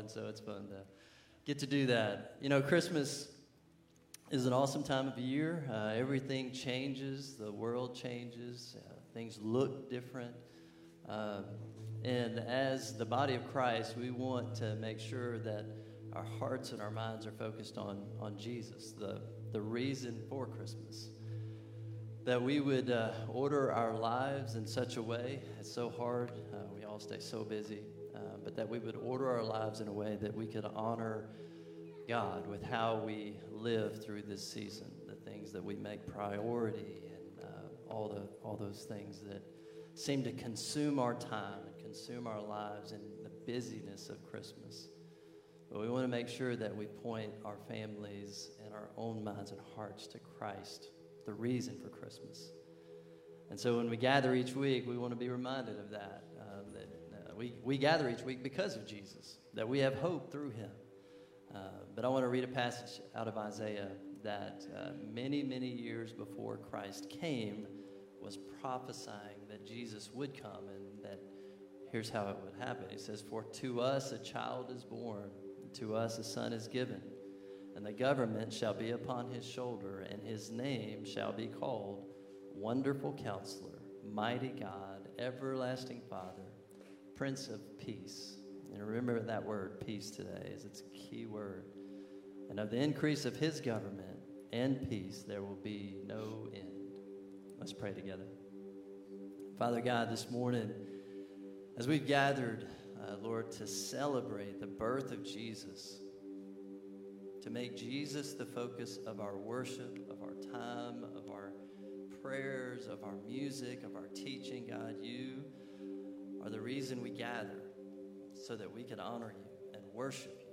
often, so it's fun to get to do that. You know, Christmas is an awesome time of year. Uh, everything changes, the world changes, uh, things look different. Uh, and as the body of Christ, we want to make sure that our hearts and our minds are focused on, on Jesus, the, the reason for Christmas. That we would uh, order our lives in such a way, it's so hard, uh, we all stay so busy, but that we would order our lives in a way that we could honor God with how we live through this season, the things that we make priority, and uh, all, the, all those things that seem to consume our time and consume our lives in the busyness of Christmas. But we want to make sure that we point our families and our own minds and hearts to Christ, the reason for Christmas. And so when we gather each week, we want to be reminded of that. We, we gather each week because of Jesus, that we have hope through him. Uh, but I want to read a passage out of Isaiah that uh, many, many years before Christ came was prophesying that Jesus would come and that here's how it would happen. He says, For to us a child is born to us a son is given, and the government shall be upon his shoulder, and his name shall be called Wonderful Counselor, Mighty God, Everlasting Father, Prince of Peace. And remember that word, peace, today, as its key word. And of the increase of his government and peace, there will be no end. Let's pray together. Father God, this morning, as we've gathered, uh, Lord, to celebrate the birth of Jesus, to make Jesus the focus of our worship, of our time, of our prayers, of our music, of our teaching. God, you are the reason we gather so that we can honor you and worship you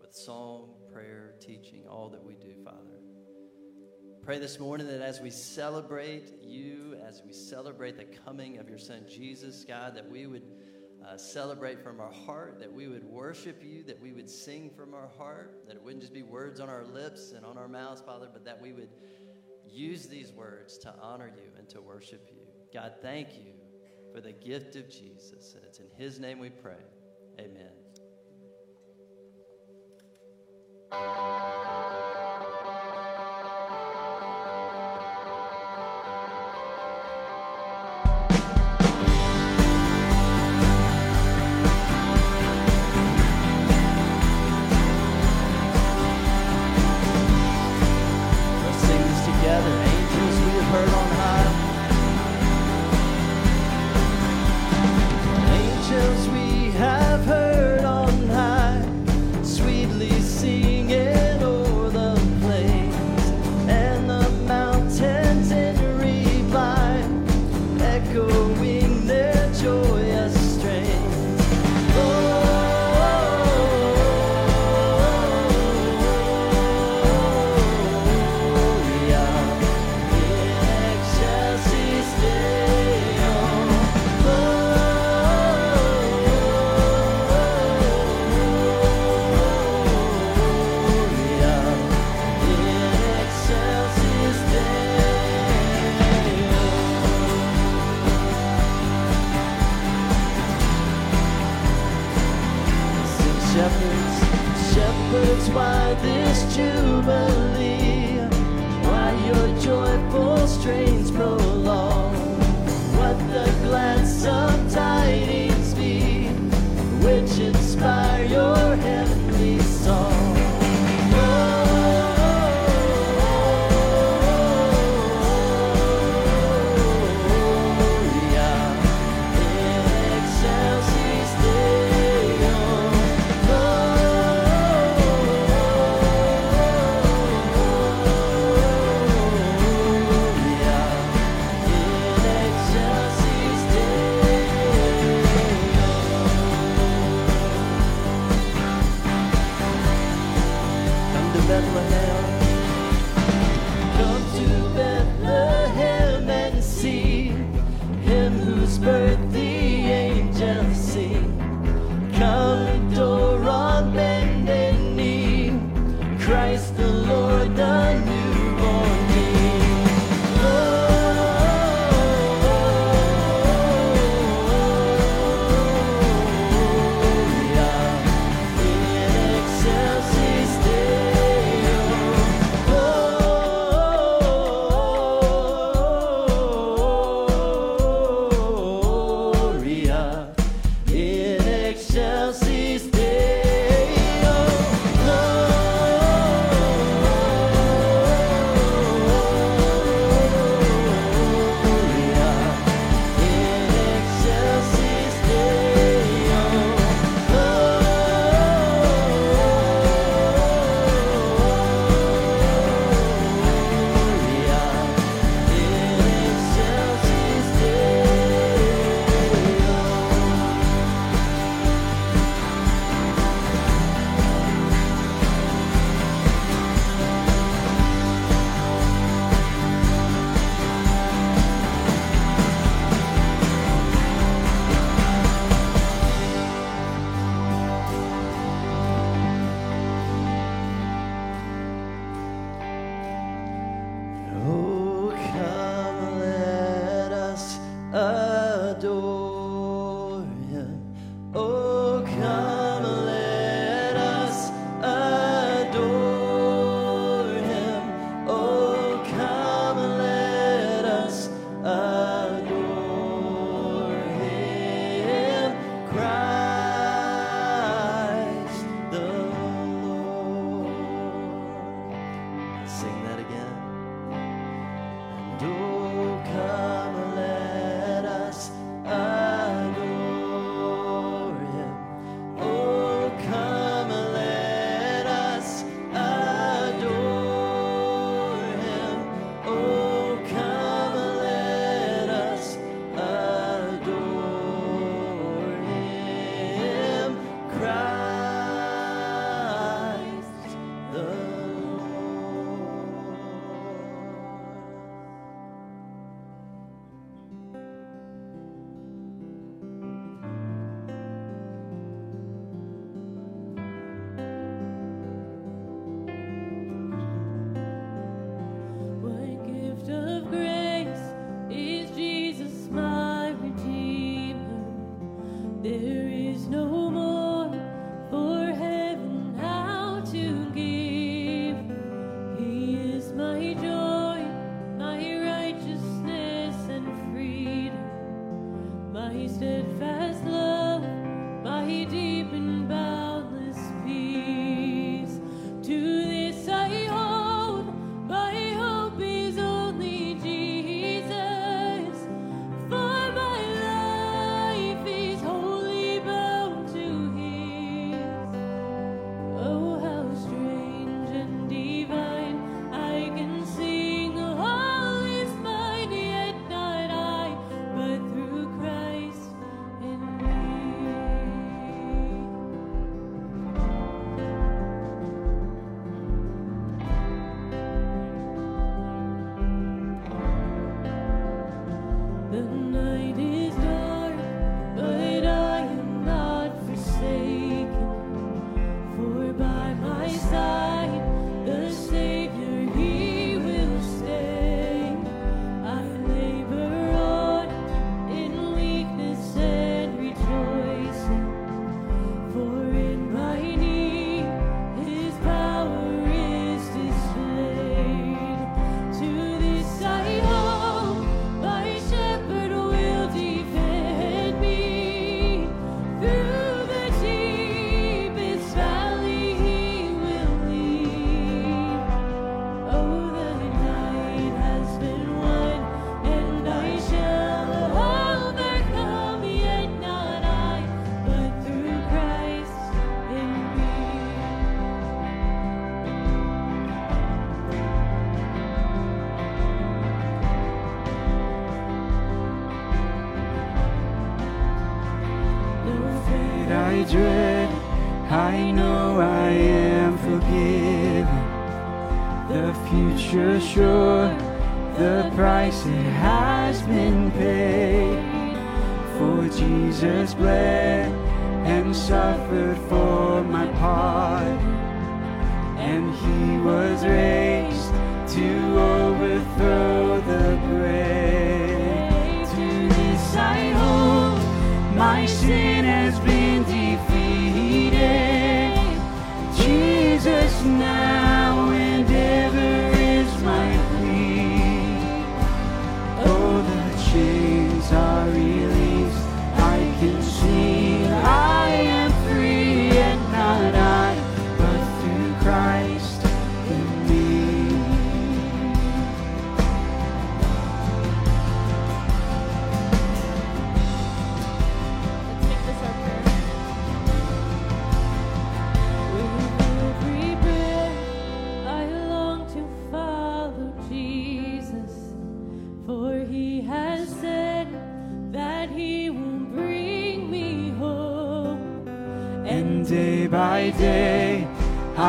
with song, prayer, teaching, all that we do, Father. Pray this morning that as we celebrate you, as we celebrate the coming of your Son Jesus, God, that we would uh, celebrate from our heart, that we would worship you, that we would sing from our heart, that it wouldn't just be words on our lips and on our mouths, Father, but that we would use these words to honor you and to worship you. God, thank you for the gift of Jesus. And it's in his name we pray. Amen.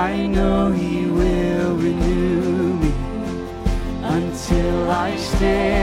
I know He will renew me until I stand.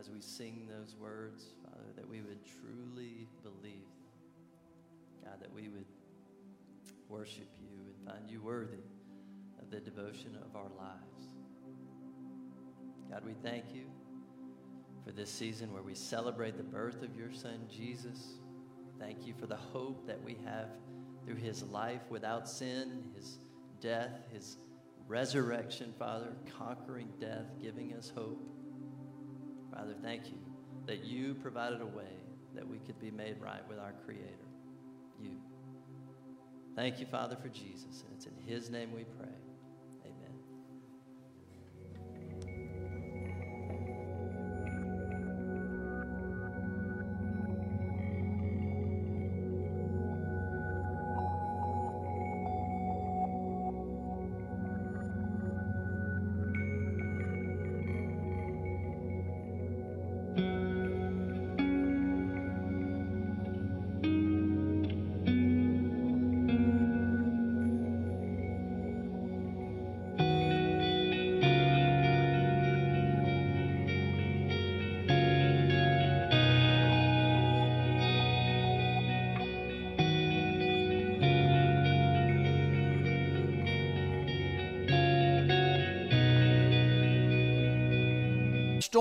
as we sing those words, Father, that we would truly believe. God, that we would worship you and find you worthy of the devotion of our lives. God, we thank you for this season where we celebrate the birth of your son, Jesus. Thank you for the hope that we have through his life without sin, his death, his resurrection, Father, conquering death, giving us hope. Father, thank you that you provided a way that we could be made right with our Creator, you. Thank you, Father, for Jesus. And it's in His name we pray.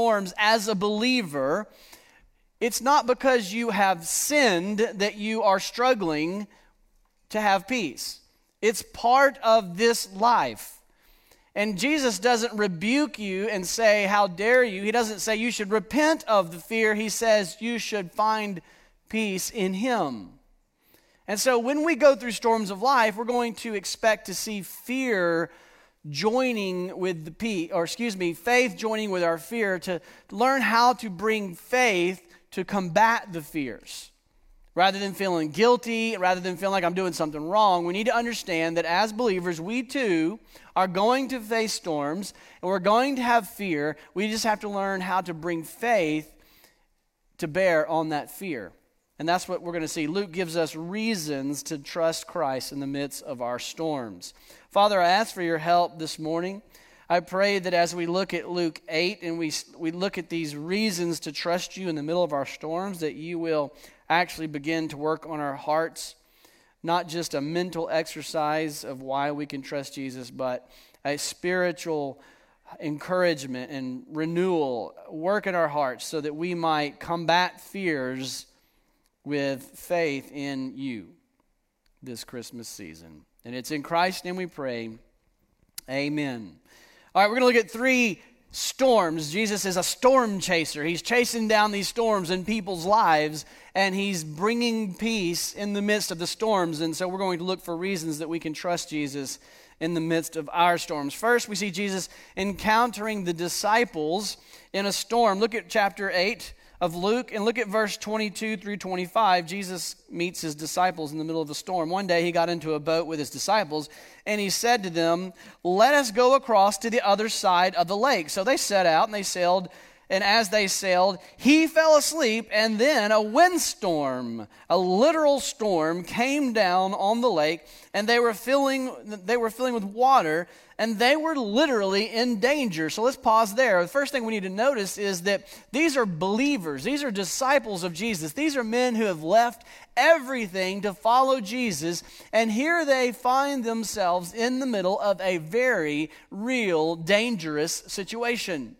Storms as a believer, it's not because you have sinned that you are struggling to have peace. It's part of this life. And Jesus doesn't rebuke you and say, How dare you? He doesn't say you should repent of the fear. He says you should find peace in Him. And so when we go through storms of life, we're going to expect to see fear joining with the P, or excuse me, faith joining with our fear to learn how to bring faith to combat the fears. Rather than feeling guilty, rather than feeling like I'm doing something wrong, we need to understand that as believers, we too are going to face storms and we're going to have fear. We just have to learn how to bring faith to bear on that fear. And that's what we're going to see. Luke gives us reasons to trust Christ in the midst of our storms. Father, I ask for your help this morning. I pray that as we look at Luke 8 and we, we look at these reasons to trust you in the middle of our storms, that you will actually begin to work on our hearts. Not just a mental exercise of why we can trust Jesus, but a spiritual encouragement and renewal work in our hearts so that we might combat fears with faith in you this Christmas season. And it's in Christ's name we pray. Amen. All right, we're going to look at three storms. Jesus is a storm chaser. He's chasing down these storms in people's lives, and he's bringing peace in the midst of the storms. And so we're going to look for reasons that we can trust Jesus in the midst of our storms. First, we see Jesus encountering the disciples in a storm. Look at chapter 8 of Luke and look at verse 22 through 25. Jesus meets his disciples in the middle of a storm. One day he got into a boat with his disciples and he said to them, Let us go across to the other side of the lake. So they set out and they sailed. And as they sailed, he fell asleep, and then a windstorm, a literal storm, came down on the lake, and they were filling, they were filling with water and they were literally in danger. So let's pause there. The first thing we need to notice is that these are believers, these are disciples of Jesus. These are men who have left everything to follow Jesus, and here they find themselves in the middle of a very real, dangerous situation.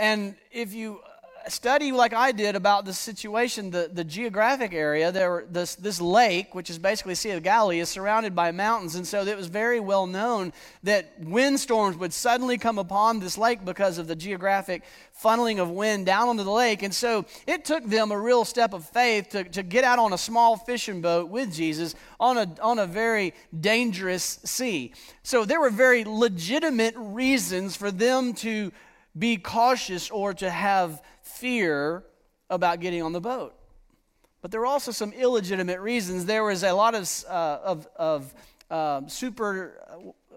And if you study like I did about the situation, the, the geographic area, there this, this lake, which is basically Sea of Galilee, is surrounded by mountains. And so it was very well known that windstorms would suddenly come upon this lake because of the geographic funneling of wind down onto the lake. And so it took them a real step of faith to, to get out on a small fishing boat with Jesus on a, on a very dangerous sea. So there were very legitimate reasons for them to be cautious or to have fear about getting on the boat. But there were also some illegitimate reasons. There was a lot of, uh, of, of uh, super,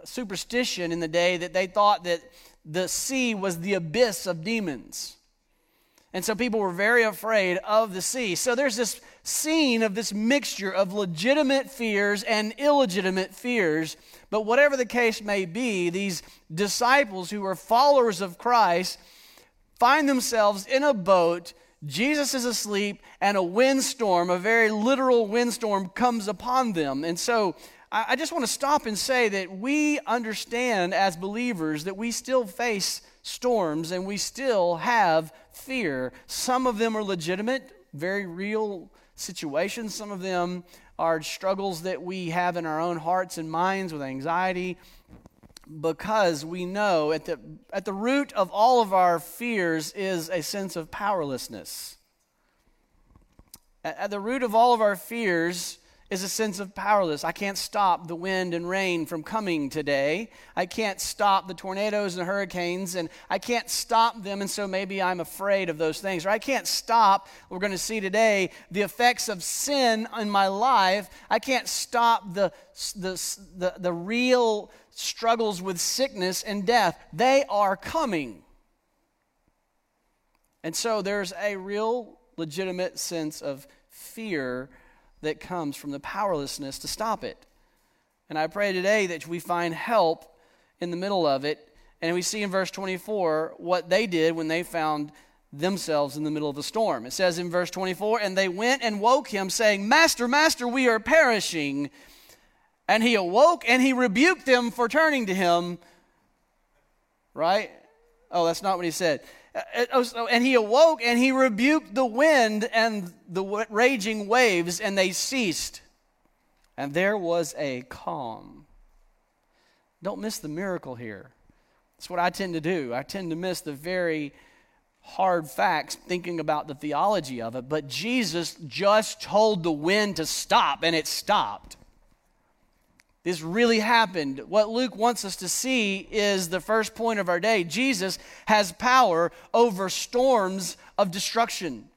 superstition in the day that they thought that the sea was the abyss of demons. And so people were very afraid of the sea. So there's this scene of this mixture of legitimate fears and illegitimate fears. But whatever the case may be, these disciples who were followers of Christ find themselves in a boat. Jesus is asleep, and a windstorm, a very literal windstorm, comes upon them. And so I, just want to stop and say that we understand as believers that we still face storms and we still have fear. Some of them are legitimate, very real situations. Some of them are struggles that we have in our own hearts and minds with anxiety because we know at the, at the root of all of our fears is a sense of powerlessness. At, at the root of all of our fears is a sense of powerless. I can't stop the wind and rain from coming today. I can't stop the tornadoes and hurricanes, and I can't stop them, and so maybe I'm afraid of those things. Or I can't stop, we're going to see today, the effects of sin in my life. I can't stop the, the, the, the real struggles with sickness and death. They are coming. And so there's a real legitimate sense of fear that comes from the powerlessness to stop it. And I pray today that we find help in the middle of it. And we see in verse 24 what they did when they found themselves in the middle of a storm. It says in verse 24, And they went and woke him, saying, Master, Master, we are perishing. And he awoke and he rebuked them for turning to him. Right? Oh, that's not what he said. Uh, oh, And he awoke and he rebuked the wind and the raging waves, and they ceased. And there was a calm. Don't miss the miracle here. That's what I tend to do. I tend to miss the very hard facts thinking about the theology of it. But Jesus just told the wind to stop, and it stopped. This really happened. What Luke wants us to see is the first point of our day. Jesus has power over storms of destruction.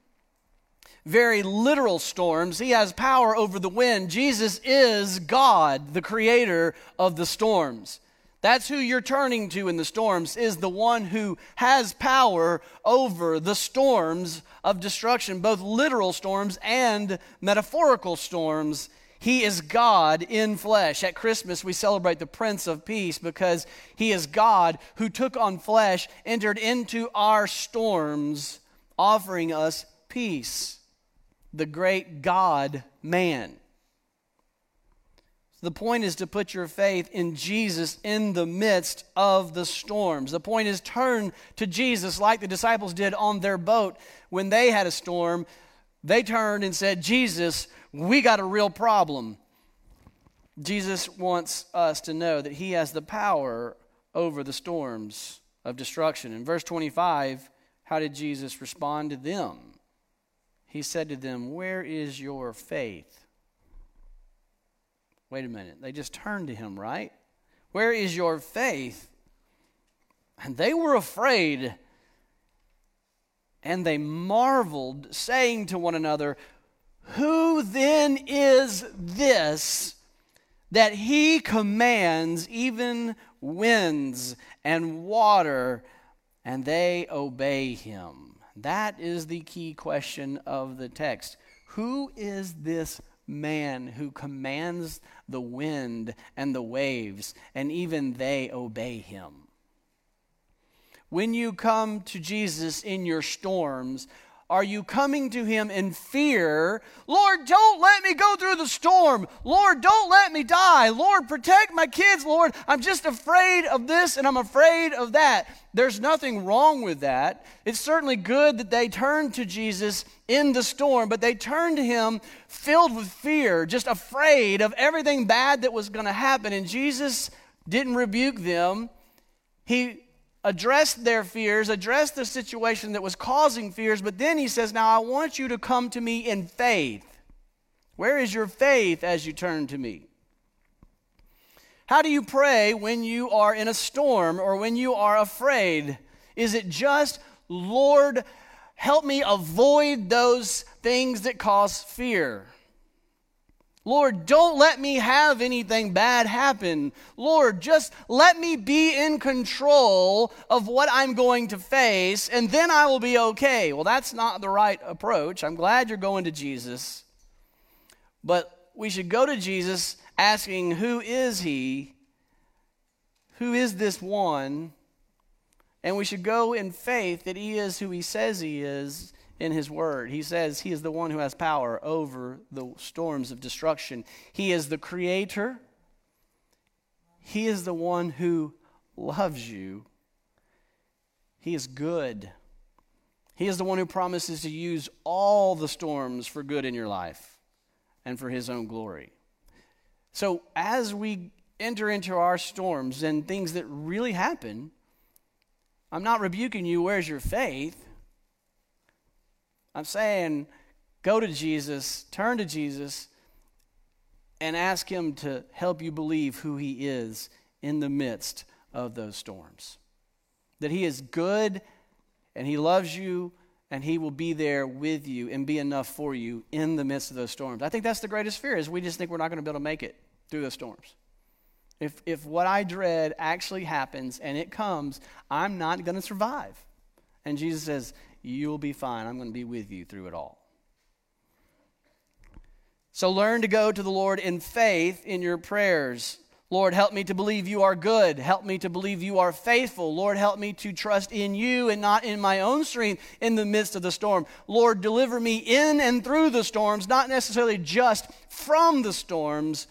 Very literal storms. He has power over the wind. Jesus is God, the creator of the storms. That's who you're turning to in the storms, is the one who has power over the storms of destruction, both literal storms and metaphorical storms. He is God in flesh. At Christmas, we celebrate the Prince of Peace because he is God who took on flesh, entered into our storms, offering us peace. The great God man. The point is to put your faith in Jesus in the midst of the storms. The point is turn to Jesus like the disciples did on their boat when they had a storm. They turned and said, Jesus, we got a real problem. Jesus wants us to know that he has the power over the storms of destruction. In verse 25, how did Jesus respond to them? He said to them, Where is your faith? Wait a minute. They just turned to him, right? Where is your faith? And they were afraid. And they marveled, saying to one another, Who then is this that he commands even winds and water, and they obey him? That is the key question of the text. Who is this man who commands the wind and the waves, and even they obey him? When you come to Jesus in your storms, are you coming to him in fear? Lord, don't let me go through the storm. Lord, don't let me die. Lord, protect my kids. Lord, I'm just afraid of this and I'm afraid of that. There's nothing wrong with that. It's certainly good that they turned to Jesus in the storm, but they turned to him filled with fear, just afraid of everything bad that was going to happen. And Jesus didn't rebuke them. He addressed their fears, addressed the situation that was causing fears, but then he says, Now I want you to come to me in faith. Where is your faith as you turn to me? How do you pray when you are in a storm or when you are afraid? Is it just, Lord, help me avoid those things that cause fear? Lord, don't let me have anything bad happen. Lord, just let me be in control of what I'm going to face, and then I will be okay. Well, that's not the right approach. I'm glad you're going to Jesus. But we should go to Jesus asking, Who is He? Who is this one? And we should go in faith that He is who He says He is in his word. He says he is the one who has power over the storms of destruction. He is the creator. He is the one who loves you. He is good. He is the one who promises to use all the storms for good in your life and for his own glory. So as we enter into our storms and things that really happen, I'm not rebuking you, where's your faith? I'm saying go to Jesus, turn to Jesus, and ask Him to help you believe who He is in the midst of those storms. That He is good and He loves you and He will be there with you and be enough for you in the midst of those storms. I think that's the greatest fear is we just think we're not going to be able to make it through those storms. If, if what I dread actually happens and it comes, I'm not going to survive. And Jesus says, You'll be fine. I'm going to be with you through it all. So learn to go to the Lord in faith in your prayers. Lord, help me to believe you are good. Help me to believe you are faithful. Lord, help me to trust in you and not in my own strength in the midst of the storm. Lord, deliver me in and through the storms, not necessarily just from the storms.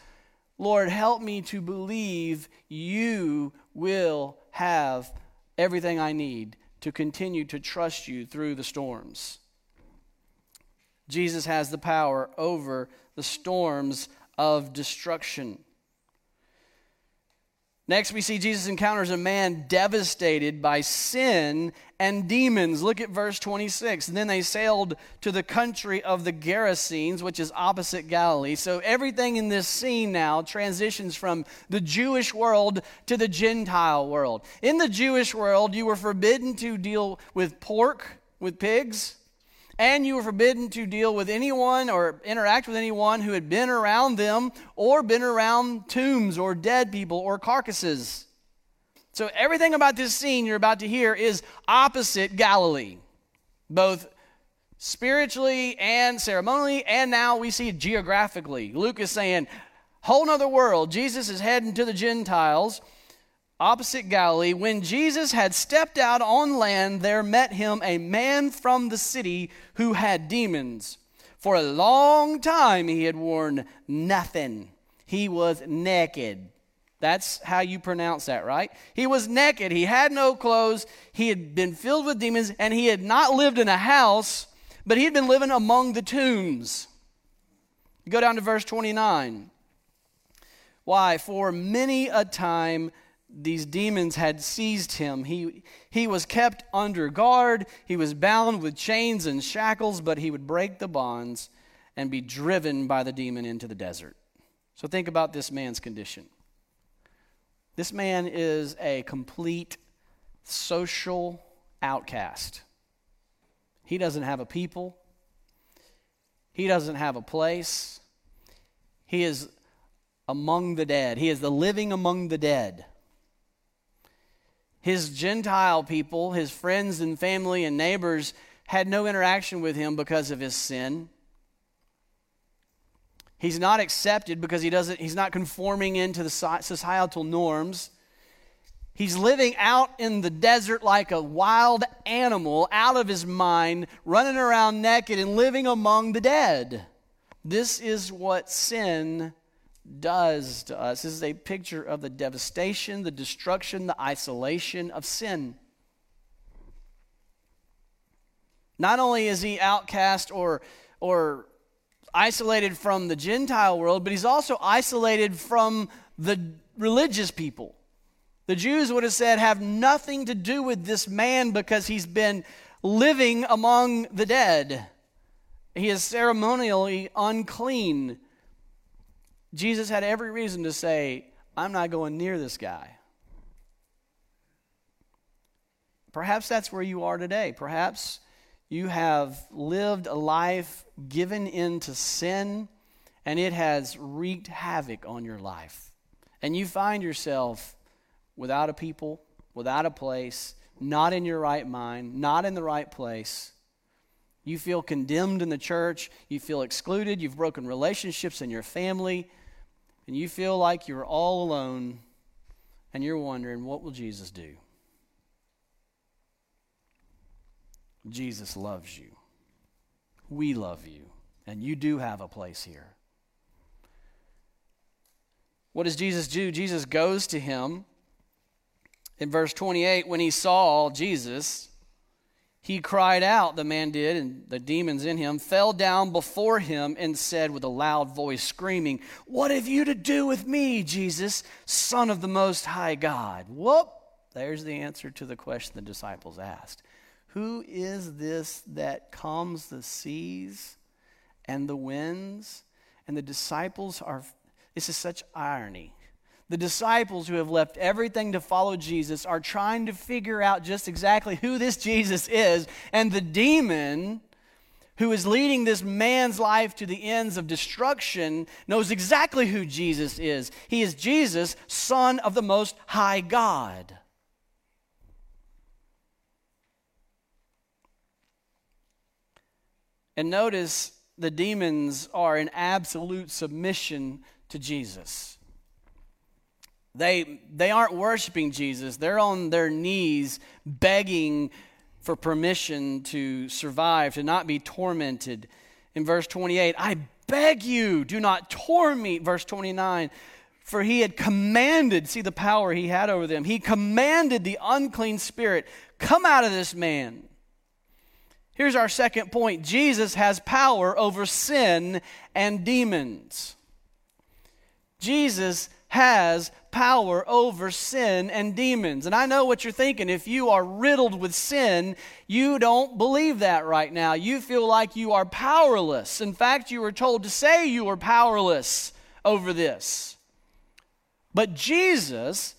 Lord, help me to believe you will have everything I need to continue to trust you through the storms. Jesus has the power over the storms of destruction. Next, we see Jesus encounters a man devastated by sin and demons. Look at verse 26. And then they sailed to the country of the Gerasenes, which is opposite Galilee. So everything in this scene now transitions from the Jewish world to the Gentile world. In the Jewish world, you were forbidden to deal with pork, with pigs, and you were forbidden to deal with anyone or interact with anyone who had been around them or been around tombs or dead people or carcasses. So, everything about this scene you're about to hear is opposite Galilee, both spiritually and ceremonially, and now we see geographically. Luke is saying, whole nother world. Jesus is heading to the Gentiles opposite Galilee, when Jesus had stepped out on land, there met him a man from the city who had demons. For a long time he had worn nothing, he was naked. That's how you pronounce that, right? He was naked. He had no clothes. He had been filled with demons, and he had not lived in a house, but he had been living among the tombs. go down to verse 29. Why? For many a time these demons had seized him. He, he was kept under guard. He was bound with chains and shackles, but he would break the bonds and be driven by the demon into the desert. So think about this man's condition. This man is a complete social outcast. He doesn't have a people, he doesn't have a place. He is among the dead, he is the living among the dead. His Gentile people, his friends and family and neighbors, had no interaction with him because of his sin. He's not accepted because he doesn't, he's not conforming into the societal norms. He's living out in the desert like a wild animal, out of his mind, running around naked and living among the dead. This is what sin does to us. This is a picture of the devastation, the destruction, the isolation of sin. Not only is he outcast or, or isolated from the Gentile world, but he's also isolated from the religious people. The Jews would have said, have nothing to do with this man because he's been living among the dead. He is ceremonially unclean. Jesus had every reason to say, I'm not going near this guy. Perhaps that's where you are today. Perhaps you have lived a life given into sin and it has wreaked havoc on your life. And you find yourself without a people, without a place, not in your right mind, not in the right place. You feel condemned in the church. You feel excluded. You've broken relationships in your family and you feel like you're all alone and you're wondering, what will Jesus do? Jesus loves you. We love you. And you do have a place here. What does Jesus do? Jesus goes to him. In verse 28, when he saw Jesus, he cried out, the man did, and the demons in him fell down before him and said with a loud voice, screaming, What have you to do with me, Jesus, Son of the Most High God? Whoop! There's the answer to the question the disciples asked Who is this that calms the seas and the winds? And the disciples are, this is such irony the disciples who have left everything to follow Jesus are trying to figure out just exactly who this Jesus is. And the demon who is leading this man's life to the ends of destruction knows exactly who Jesus is. He is Jesus, Son of the Most High God. And notice the demons are in absolute submission to Jesus. They, they aren't worshiping Jesus, they're on their knees begging for permission to survive, to not be tormented. In verse 28, I beg you, do not torment me. Verse 29, For he had commanded, see the power he had over them. He commanded the unclean spirit, come out of this man. Here's our second point Jesus has power over sin and demons. Jesus has power over sin and demons. And I know what you're thinking. If you are riddled with sin, you don't believe that right now. You feel like you are powerless. In fact, you were told to say you are powerless over this. But Jesus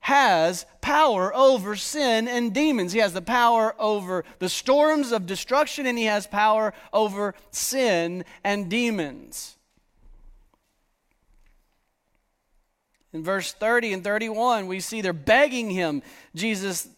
has power over sin and demons. He has the power over the storms of destruction, and he has power over sin and demons. In verse 30 and 31, we see they're begging him. Jesus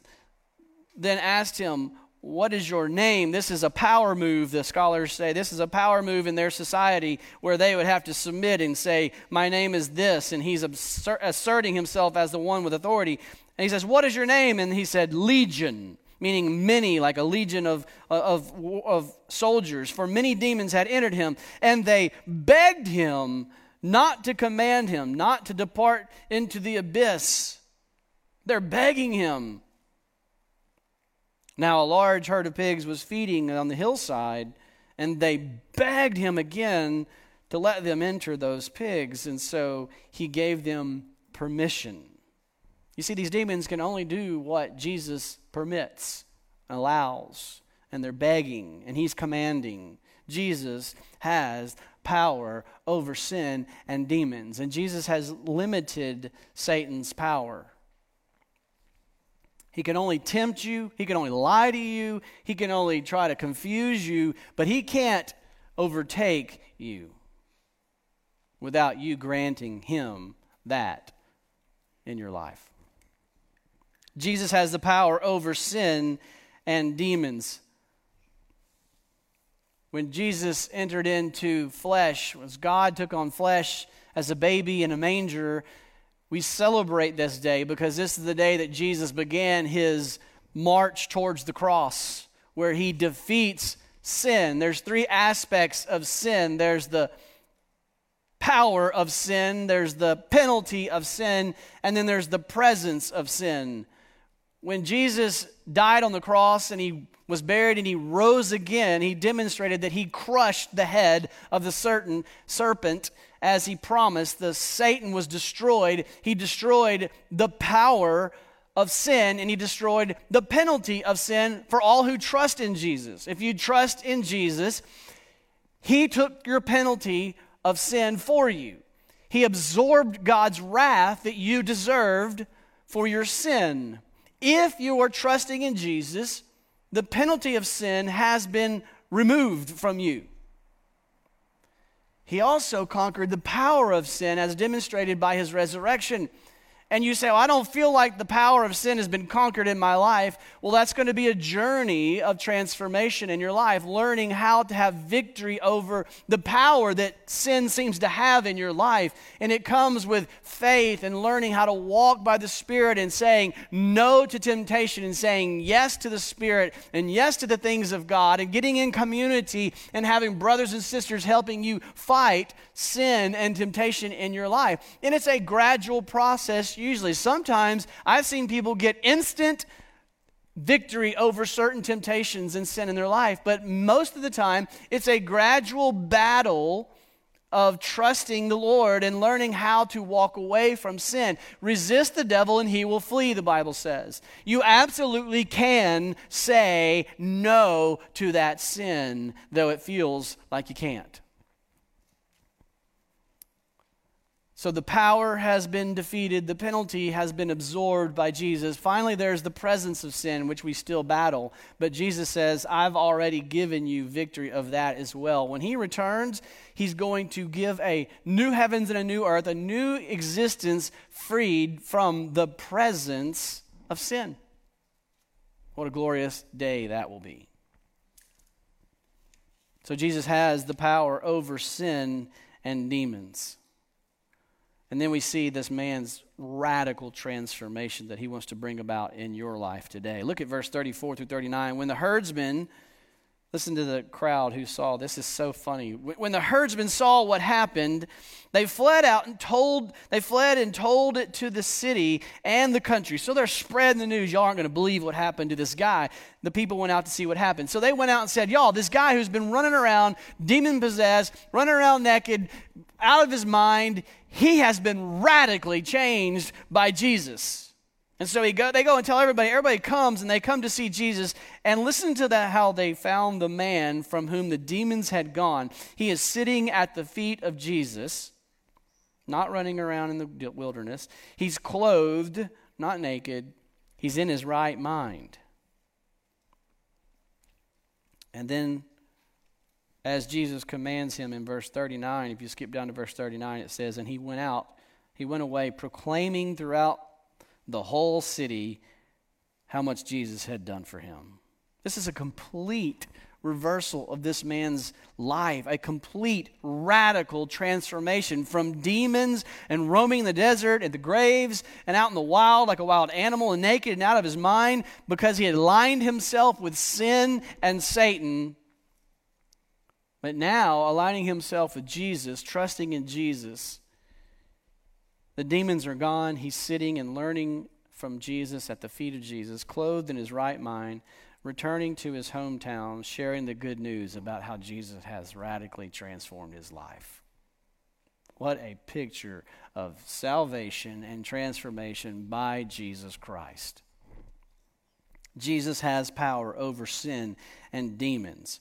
then asked him, what is your name? This is a power move, the scholars say. This is a power move in their society where they would have to submit and say, My name is this. And he's asserting himself as the one with authority. And he says, What is your name? And he said, Legion, meaning many, like a legion of, of, of soldiers. For many demons had entered him. And they begged him not to command him, not to depart into the abyss. They're begging him. Now, a large herd of pigs was feeding on the hillside, and they begged him again to let them enter those pigs, and so he gave them permission. You see, these demons can only do what Jesus permits, allows, and they're begging, and he's commanding. Jesus has power over sin and demons, and Jesus has limited Satan's power. He can only tempt you, he can only lie to you, he can only try to confuse you, but he can't overtake you without you granting him that in your life. Jesus has the power over sin and demons. When Jesus entered into flesh, as God took on flesh as a baby in a manger, we celebrate this day because this is the day that Jesus began his march towards the cross, where he defeats sin. There's three aspects of sin there's the power of sin, there's the penalty of sin, and then there's the presence of sin. When Jesus died on the cross and he was buried and he rose again, he demonstrated that he crushed the head of the certain serpent as he promised, the Satan was destroyed. He destroyed the power of sin and he destroyed the penalty of sin for all who trust in Jesus. If you trust in Jesus, he took your penalty of sin for you. He absorbed God's wrath that you deserved for your sin. If you are trusting in Jesus, the penalty of sin has been removed from you. He also conquered the power of sin as demonstrated by his resurrection and you say, well, I don't feel like the power of sin has been conquered in my life, well, that's going to be a journey of transformation in your life, learning how to have victory over the power that sin seems to have in your life. And it comes with faith and learning how to walk by the Spirit and saying no to temptation and saying yes to the Spirit and yes to the things of God and getting in community and having brothers and sisters helping you fight sin and temptation in your life. And it's a gradual process usually. Sometimes I've seen people get instant victory over certain temptations and sin in their life, but most of the time it's a gradual battle of trusting the Lord and learning how to walk away from sin. Resist the devil and he will flee, the Bible says. You absolutely can say no to that sin, though it feels like you can't. So the power has been defeated, the penalty has been absorbed by Jesus. Finally, there's the presence of sin, which we still battle. But Jesus says, I've already given you victory of that as well. When he returns, he's going to give a new heavens and a new earth, a new existence freed from the presence of sin. What a glorious day that will be. So Jesus has the power over sin and demons. And then we see this man's radical transformation that he wants to bring about in your life today. Look at verse 34 through 39. When the herdsmen Listen to the crowd who saw this is so funny. When the herdsmen saw what happened, they fled out and told they fled and told it to the city and the country. So they're spreading the news. Y'all aren't going to believe what happened to this guy. The people went out to see what happened. So they went out and said, "Y'all, this guy who's been running around demon possessed, running around naked, out of his mind, he has been radically changed by Jesus." And so he go, they go and tell everybody. Everybody comes and they come to see Jesus. And listen to that, how they found the man from whom the demons had gone. He is sitting at the feet of Jesus, not running around in the wilderness. He's clothed, not naked. He's in his right mind. And then, as Jesus commands him in verse 39, if you skip down to verse 39, it says, And he went out, he went away proclaiming throughout the whole city how much Jesus had done for him. This is a complete reversal of this man's life, a complete radical transformation from demons and roaming the desert and the graves and out in the wild like a wild animal and naked and out of his mind because he had lined himself with sin and Satan. But now, aligning himself with Jesus, trusting in Jesus, the demons are gone. He's sitting and learning from Jesus at the feet of Jesus, clothed in his right mind, returning to his hometown, sharing the good news about how Jesus has radically transformed his life. What a picture of salvation and transformation by Jesus Christ. Jesus has power over sin and demons.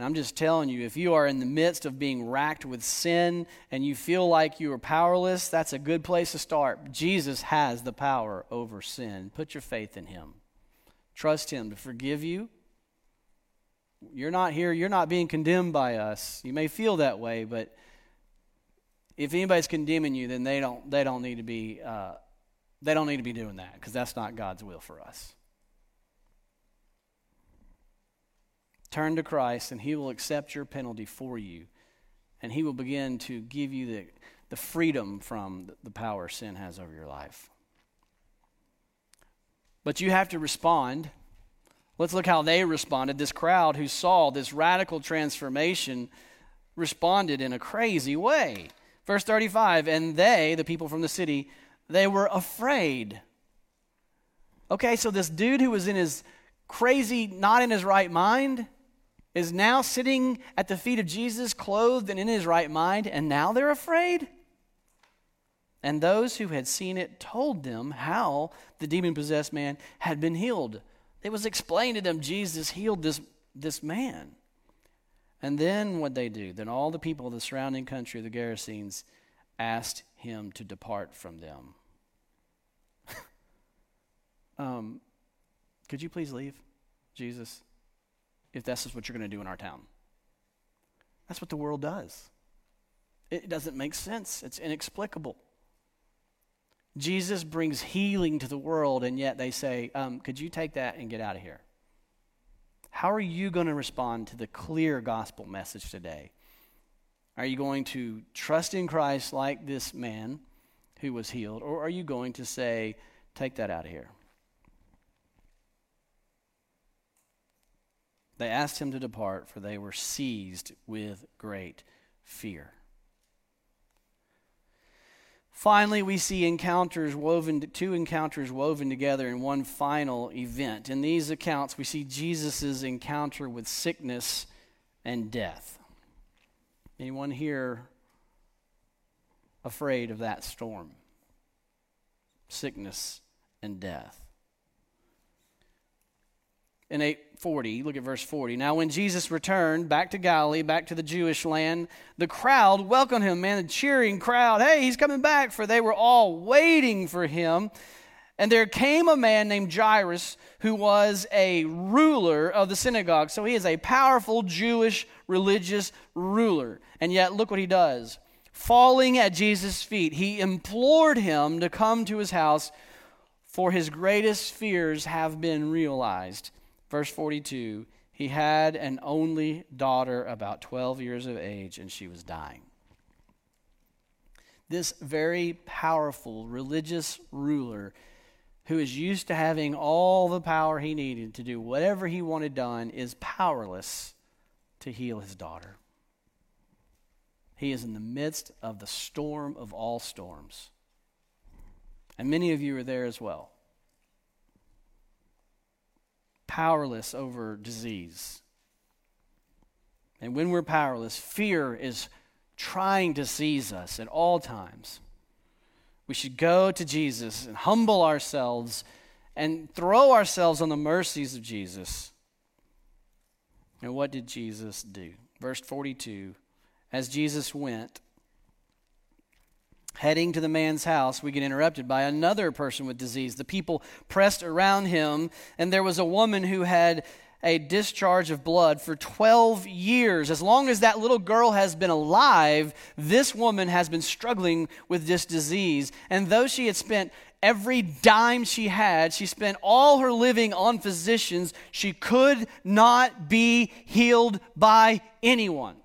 And I'm just telling you, if you are in the midst of being racked with sin and you feel like you are powerless, that's a good place to start. Jesus has the power over sin. Put your faith in Him. Trust Him to forgive you. You're not here, you're not being condemned by us. You may feel that way, but if anybody's condemning you, then they don't, they don't need to be. Uh, they don't need to be doing that because that's not God's will for us. Turn to Christ, and He will accept your penalty for you. And He will begin to give you the, the freedom from the power sin has over your life. But you have to respond. Let's look how they responded. This crowd who saw this radical transformation responded in a crazy way. Verse 35 And they, the people from the city, they were afraid. Okay, so this dude who was in his crazy, not in his right mind, is now sitting at the feet of Jesus, clothed and in his right mind, and now they're afraid? And those who had seen it told them how the demon possessed man had been healed. It was explained to them Jesus healed this, this man. And then what they do? Then all the people of the surrounding country, the Gerasenes, asked him to depart from them. um, could you please leave, Jesus? If this is what you're going to do in our town. That's what the world does. It doesn't make sense, it's inexplicable. Jesus brings healing to the world, and yet they say, um, Could you take that and get out of here? How are you going to respond to the clear gospel message today? Are you going to trust in Christ like this man who was healed, or are you going to say, Take that out of here? They asked him to depart, for they were seized with great fear. Finally, we see encounters woven, two encounters woven together in one final event. In these accounts, we see Jesus' encounter with sickness and death. Anyone here afraid of that storm? Sickness and death. In 840, look at verse 40. Now, when Jesus returned back to Galilee, back to the Jewish land, the crowd welcomed him, man, the cheering crowd. Hey, he's coming back, for they were all waiting for him. And there came a man named Jairus who was a ruler of the synagogue. So he is a powerful Jewish religious ruler. And yet, look what he does. Falling at Jesus' feet, he implored him to come to his house, for his greatest fears have been realized. Verse 42 He had an only daughter about 12 years of age, and she was dying. This very powerful religious ruler who is used to having all the power he needed to do whatever he wanted done, is powerless to heal his daughter. He is in the midst of the storm of all storms. And many of you are there as well. Powerless over disease. And when we're powerless, fear is trying to seize us at all times. We should go to Jesus and humble ourselves and throw ourselves on the mercies of Jesus. And what did Jesus do? Verse 42 As Jesus went, heading to the man's house, we get interrupted by another person with disease. The people pressed around him, and there was a woman who had a discharge of blood for 12 years. As long as that little girl has been alive, this woman has been struggling with this disease. And though she had spent every dime she had, she spent all her living on physicians, she could not be healed by anyone.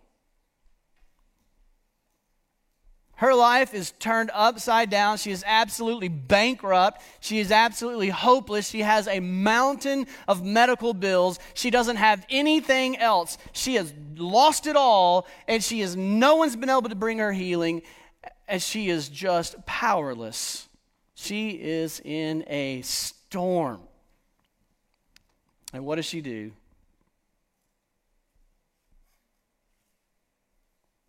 Her life is turned upside down. She is absolutely bankrupt. She is absolutely hopeless. She has a mountain of medical bills. She doesn't have anything else. She has lost it all, and she is no one's been able to bring her healing, and she is just powerless. She is in a storm. And what does she do?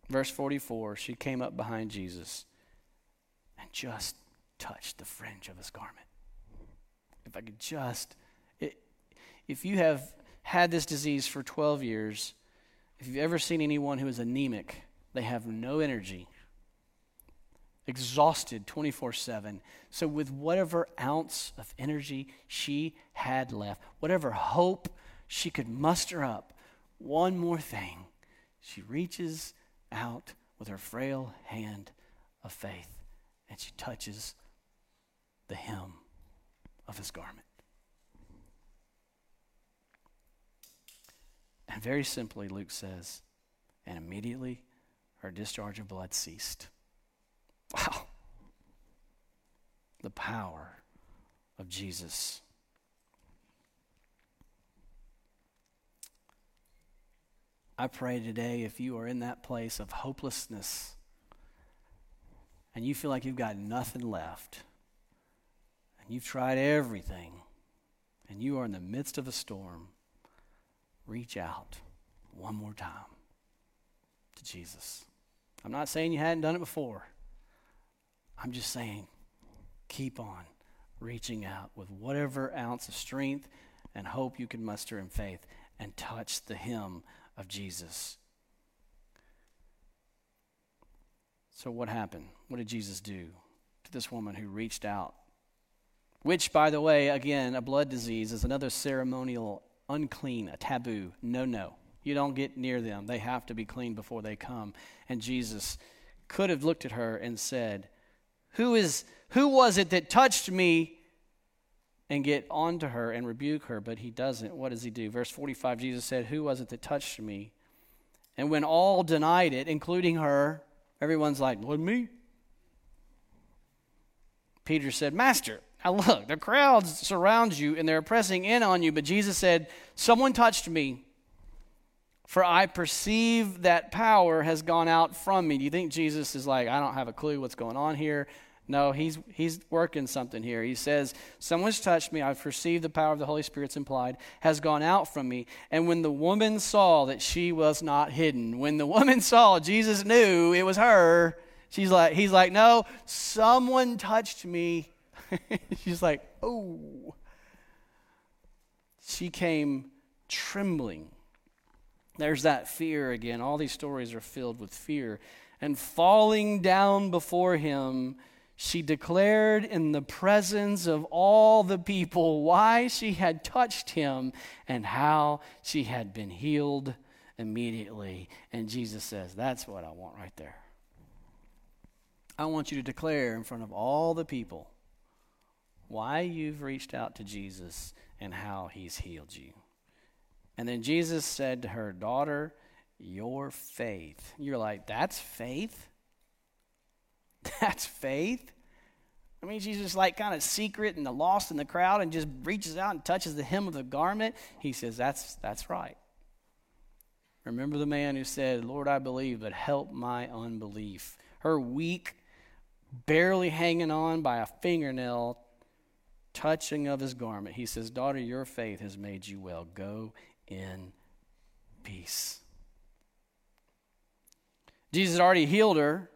Verse 44 She came up behind Jesus and just touched the fringe of his garment. If I could just, it, if you have had this disease for 12 years, if you've ever seen anyone who is anemic, they have no energy, exhausted 24 7. So, with whatever ounce of energy she had left, whatever hope she could muster up, one more thing, she reaches out with her frail hand of faith and she touches the hem of his garment. And very simply, Luke says, and immediately her discharge of blood ceased. Wow. The power of Jesus. I pray today if you are in that place of hopelessness and you feel like you've got nothing left and you've tried everything and you are in the midst of a storm, reach out one more time to Jesus. I'm not saying you hadn't done it before. I'm just saying keep on reaching out with whatever ounce of strength and hope you can muster in faith and touch the hem of Jesus. So, what happened? What did Jesus do to this woman who reached out? Which, by the way, again, a blood disease is another ceremonial unclean, a taboo. No, no. You don't get near them. They have to be clean before they come. And Jesus could have looked at her and said, Who is who was it that touched me? And get onto her and rebuke her, but he doesn't. What does he do? Verse 45 Jesus said, Who was it that touched me? And when all denied it, including her, everyone's like, What, me? Peter said, Master, now look, the crowds surround you and they're pressing in on you, but Jesus said, Someone touched me, for I perceive that power has gone out from me. Do you think Jesus is like, I don't have a clue what's going on here? No, he's, he's working something here. He says, Someone's touched me. I've perceived the power of the Holy Spirit's implied, has gone out from me. And when the woman saw that she was not hidden, when the woman saw Jesus knew it was her, she's like, he's like, No, someone touched me. she's like, Oh. She came trembling. There's that fear again. All these stories are filled with fear. And falling down before him, she declared in the presence of all the people why she had touched him and how she had been healed immediately. And Jesus says, That's what I want right there. I want you to declare in front of all the people why you've reached out to Jesus and how he's healed you. And then Jesus said to her, Daughter, your faith. You're like, That's faith? That's faith? I mean, she's just like kind of secret and the lost in the crowd and just reaches out and touches the hem of the garment. He says, That's, that's right. Remember the man who said, Lord, I believe, but help my unbelief. Her weak, barely hanging on by a fingernail, touching of his garment. He says, Daughter, your faith has made you well. Go in peace. Jesus had already healed her,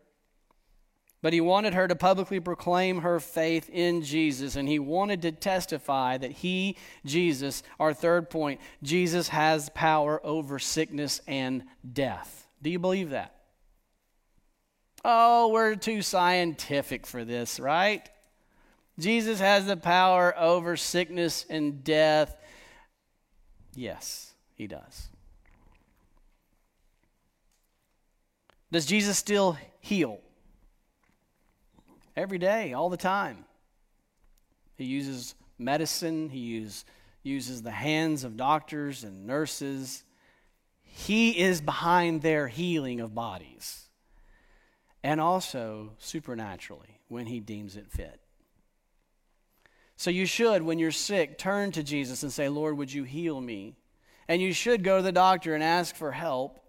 but he wanted her to publicly proclaim her faith in Jesus, and he wanted to testify that he, Jesus, our third point, Jesus has power over sickness and death. Do you believe that? Oh, we're too scientific for this, right? Jesus has the power over sickness and death. Yes, he does. Does Jesus still heal? Every day, all the time. He uses medicine, he use, uses the hands of doctors and nurses. He is behind their healing of bodies and also supernaturally when he deems it fit. So you should, when you're sick, turn to Jesus and say, Lord, would you heal me? And you should go to the doctor and ask for help.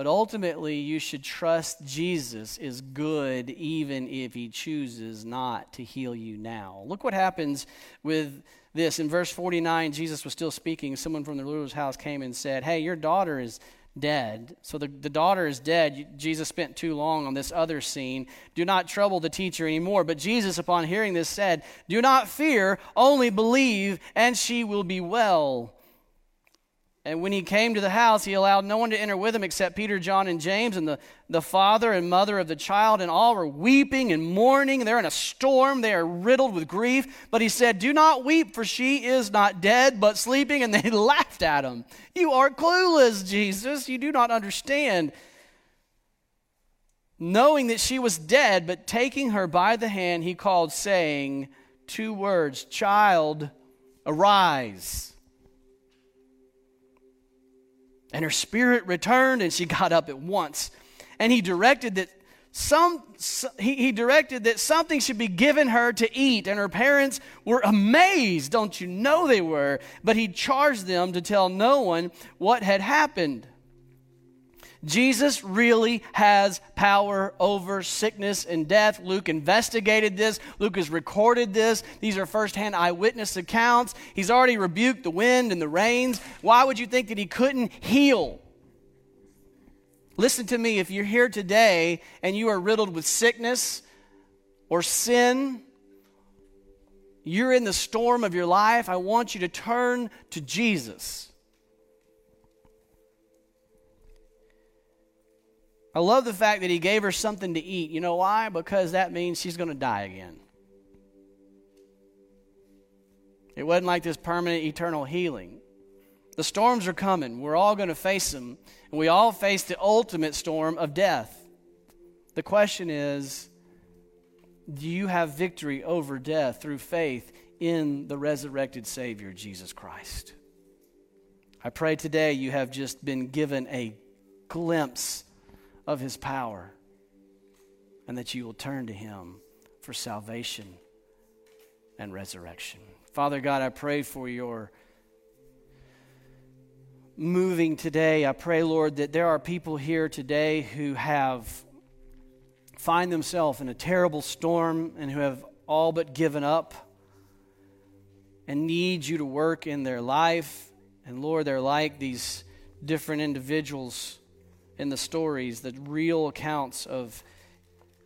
But ultimately, you should trust Jesus is good even if he chooses not to heal you now. Look what happens with this. In verse 49, Jesus was still speaking. Someone from the ruler's house came and said, Hey, your daughter is dead. So the, the daughter is dead. Jesus spent too long on this other scene. Do not trouble the teacher anymore. But Jesus, upon hearing this, said, Do not fear, only believe, and she will be well. And when he came to the house, he allowed no one to enter with him except Peter, John, and James, and the, the father and mother of the child. And all were weeping and mourning. They're in a storm. They are riddled with grief. But he said, Do not weep, for she is not dead, but sleeping. And they laughed at him. You are clueless, Jesus. You do not understand. Knowing that she was dead, but taking her by the hand, he called, saying two words Child, arise. And her spirit returned, and she got up at once. And he directed that some he, directed that something should be given her to eat. And her parents were amazed. Don't you know they were? But he charged them to tell no one what had happened Jesus really has power over sickness and death. Luke investigated this. Luke has recorded this. These are firsthand eyewitness accounts. He's already rebuked the wind and the rains. Why would you think that he couldn't heal? Listen to me if you're here today and you are riddled with sickness or sin, you're in the storm of your life, I want you to turn to Jesus. I love the fact that he gave her something to eat. You know why? Because that means she's going to die again. It wasn't like this permanent, eternal healing. The storms are coming. We're all going to face them. And we all face the ultimate storm of death. The question is do you have victory over death through faith in the resurrected Savior, Jesus Christ? I pray today you have just been given a glimpse of his power and that you will turn to him for salvation and resurrection. Father God, I pray for your moving today. I pray, Lord, that there are people here today who have find themselves in a terrible storm and who have all but given up and need you to work in their life. And Lord, they're like these different individuals in the stories, the real accounts of,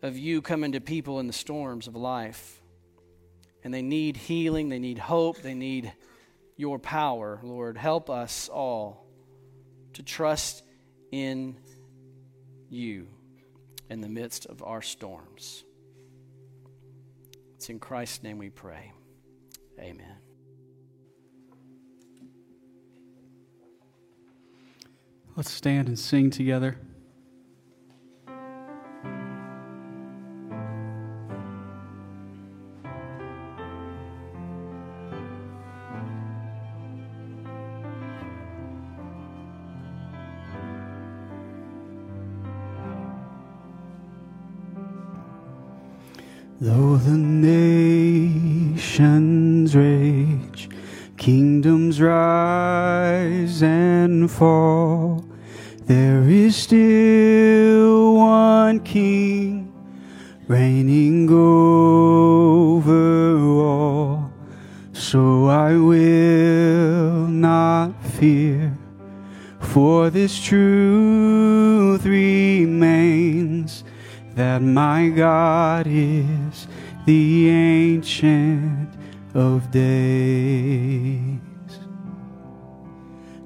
of you coming to people in the storms of life. And they need healing, they need hope, they need your power, Lord. Help us all to trust in you in the midst of our storms. It's in Christ's name we pray. Amen. Let's stand and sing together. Though the nations rage, kingdoms rise and fall, there is still one king reigning over all. So I will not fear, for this truth remains that my God is the Ancient of Days.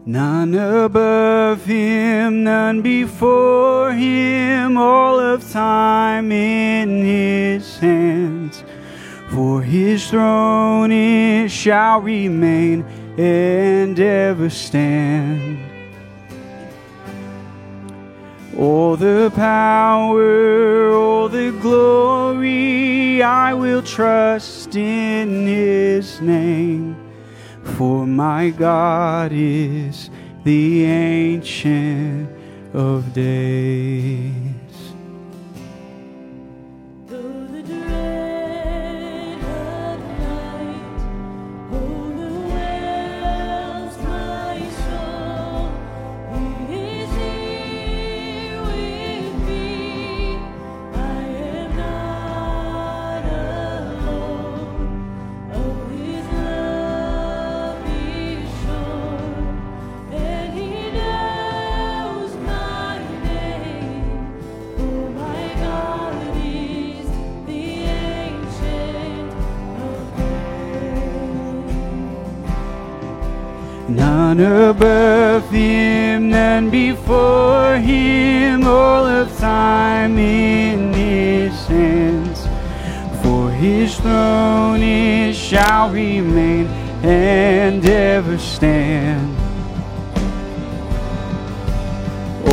None above him, none before him, all of time in his hands. For his throne it shall remain and ever stand. All the power, all the glory, I will trust in his name. For my God is the Ancient of Days. None above him, none before him, all of time in his hands. For his throne it shall remain and ever stand.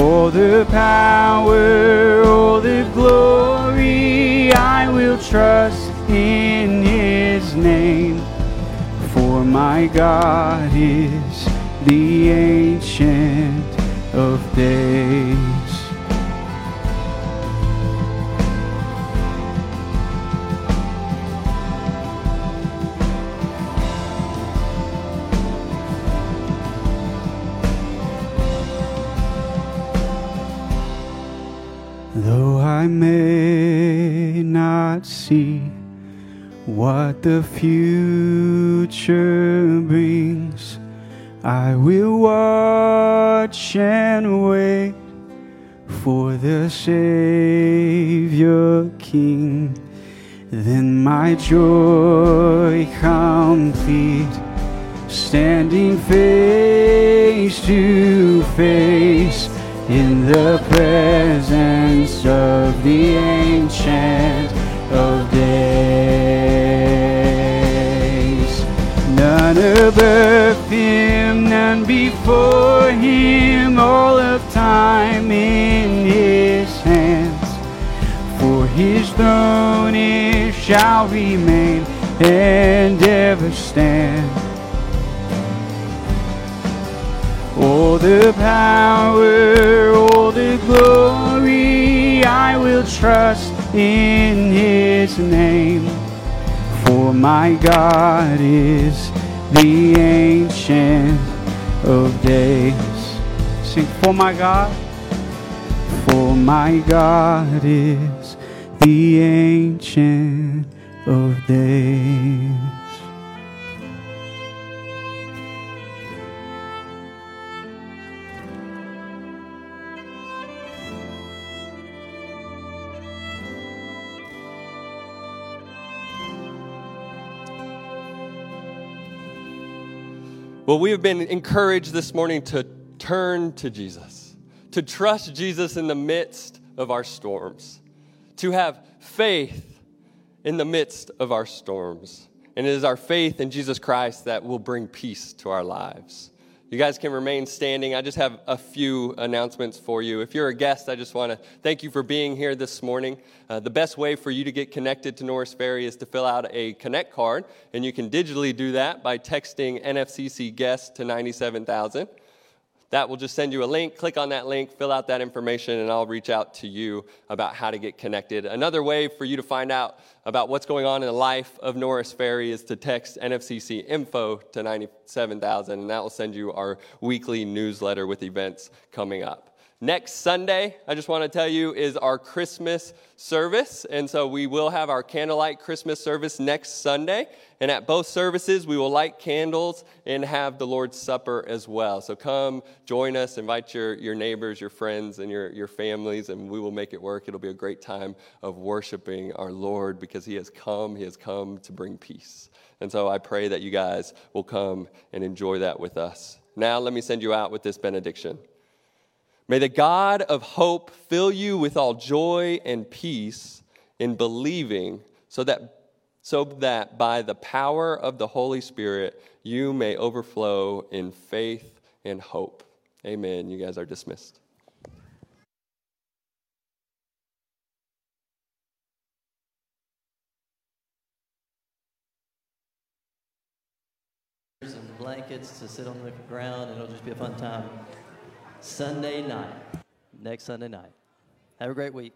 All the power, all the glory, I will trust in his name. For my God is the Ancient of Days. Though I may not see what the future brings, I will watch and wait for the Savior King. Then my joy complete, standing face to face in the presence of the Ancient of Days. Before him, all of time in his hands. For his throne it shall remain and ever stand. All the power, all the glory, I will trust in his name. For my God is the Ancient of Days. Sing, for my God, for my God is the Ancient of Days. Well, we have been encouraged this morning to turn to Jesus, to trust Jesus in the midst of our storms, to have faith in the midst of our storms. And it is our faith in Jesus Christ that will bring peace to our lives. You guys can remain standing. I just have a few announcements for you. If you're a guest, I just want to thank you for being here this morning. Uh, the best way for you to get connected to Norris Ferry is to fill out a Connect card, and you can digitally do that by texting NFCC guest to 97,000. That will just send you a link. Click on that link, fill out that information, and I'll reach out to you about how to get connected. Another way for you to find out about what's going on in the life of Norris Ferry is to text NFCC info to 97000, and that will send you our weekly newsletter with events coming up. Next Sunday, I just want to tell you, is our Christmas service. And so we will have our candlelight Christmas service next Sunday. And at both services, we will light candles and have the Lord's Supper as well. So come join us, invite your, your neighbors, your friends, and your, your families, and we will make it work. It'll be a great time of worshiping our Lord because He has come. He has come to bring peace. And so I pray that you guys will come and enjoy that with us. Now, let me send you out with this benediction. May the God of hope fill you with all joy and peace in believing, so that, so that by the power of the Holy Spirit you may overflow in faith and hope. Amen. You guys are dismissed. blankets to sit on the ground, it'll just be a fun time. Sunday night, next Sunday night. Have a great week.